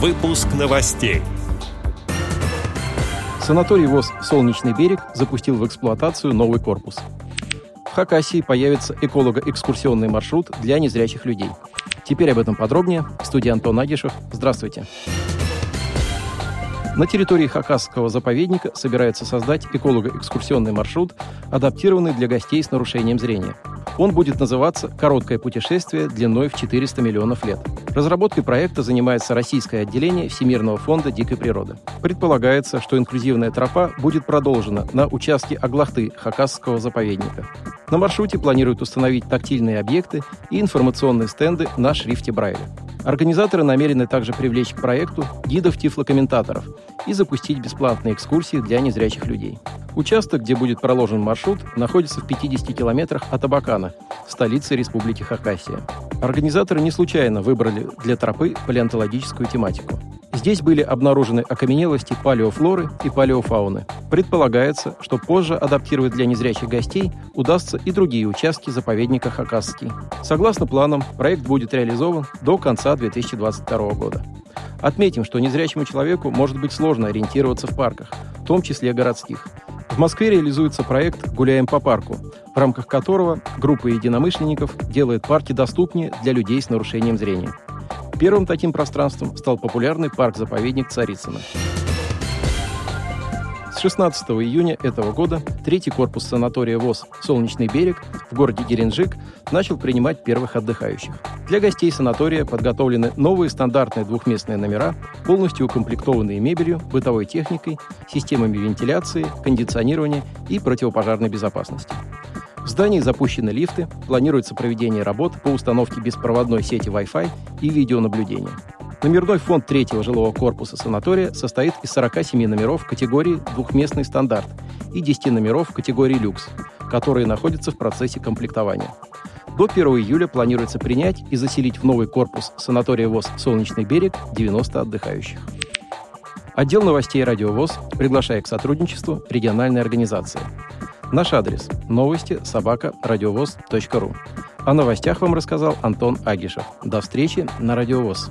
Выпуск новостей. Санаторий ВОЗ «Солнечный берег» запустил в эксплуатацию новый корпус. В Хакасии появится эколого-экскурсионный маршрут для незрячих людей. Теперь об этом подробнее. В студии Антон Агишев. Здравствуйте. На территории Хакасского заповедника собирается создать эколого-экскурсионный маршрут, адаптированный для гостей с нарушением зрения – он будет называться «Короткое путешествие длиной в 400 миллионов лет». Разработкой проекта занимается российское отделение Всемирного фонда дикой природы. Предполагается, что инклюзивная тропа будет продолжена на участке Аглахты Хакасского заповедника. На маршруте планируют установить тактильные объекты и информационные стенды на шрифте Брайля. Организаторы намерены также привлечь к проекту гидов-тифлокомментаторов и запустить бесплатные экскурсии для незрячих людей. Участок, где будет проложен маршрут, находится в 50 километрах от Абакана, столицы Республики Хакасия. Организаторы не случайно выбрали для тропы палеонтологическую тематику. Здесь были обнаружены окаменелости палеофлоры и палеофауны. Предполагается, что позже адаптировать для незрячих гостей удастся и другие участки заповедника Хакасский. Согласно планам, проект будет реализован до конца 2022 года. Отметим, что незрячему человеку может быть сложно ориентироваться в парках, в том числе городских. В Москве реализуется проект «Гуляем по парку», в рамках которого группа единомышленников делает парки доступнее для людей с нарушением зрения. Первым таким пространством стал популярный парк-заповедник Царицыно. С 16 июня этого года третий корпус санатория ВОЗ «Солнечный берег» в городе Геленджик начал принимать первых отдыхающих. Для гостей санатория подготовлены новые стандартные двухместные номера, полностью укомплектованные мебелью, бытовой техникой, системами вентиляции, кондиционирования и противопожарной безопасности. В здании запущены лифты, планируется проведение работ по установке беспроводной сети Wi-Fi и видеонаблюдения. Номерной фонд третьего жилого корпуса санатория состоит из 47 номеров категории «Двухместный стандарт» и 10 номеров категории «Люкс», которые находятся в процессе комплектования. До 1 июля планируется принять и заселить в новый корпус санатория ВОЗ «Солнечный берег» 90 отдыхающих. Отдел новостей «Радио ВОЗ» приглашает к сотрудничеству региональной организации. Наш адрес – новости собака радиовоз.ру. О новостях вам рассказал Антон Агишев. До встречи на Радиовоз.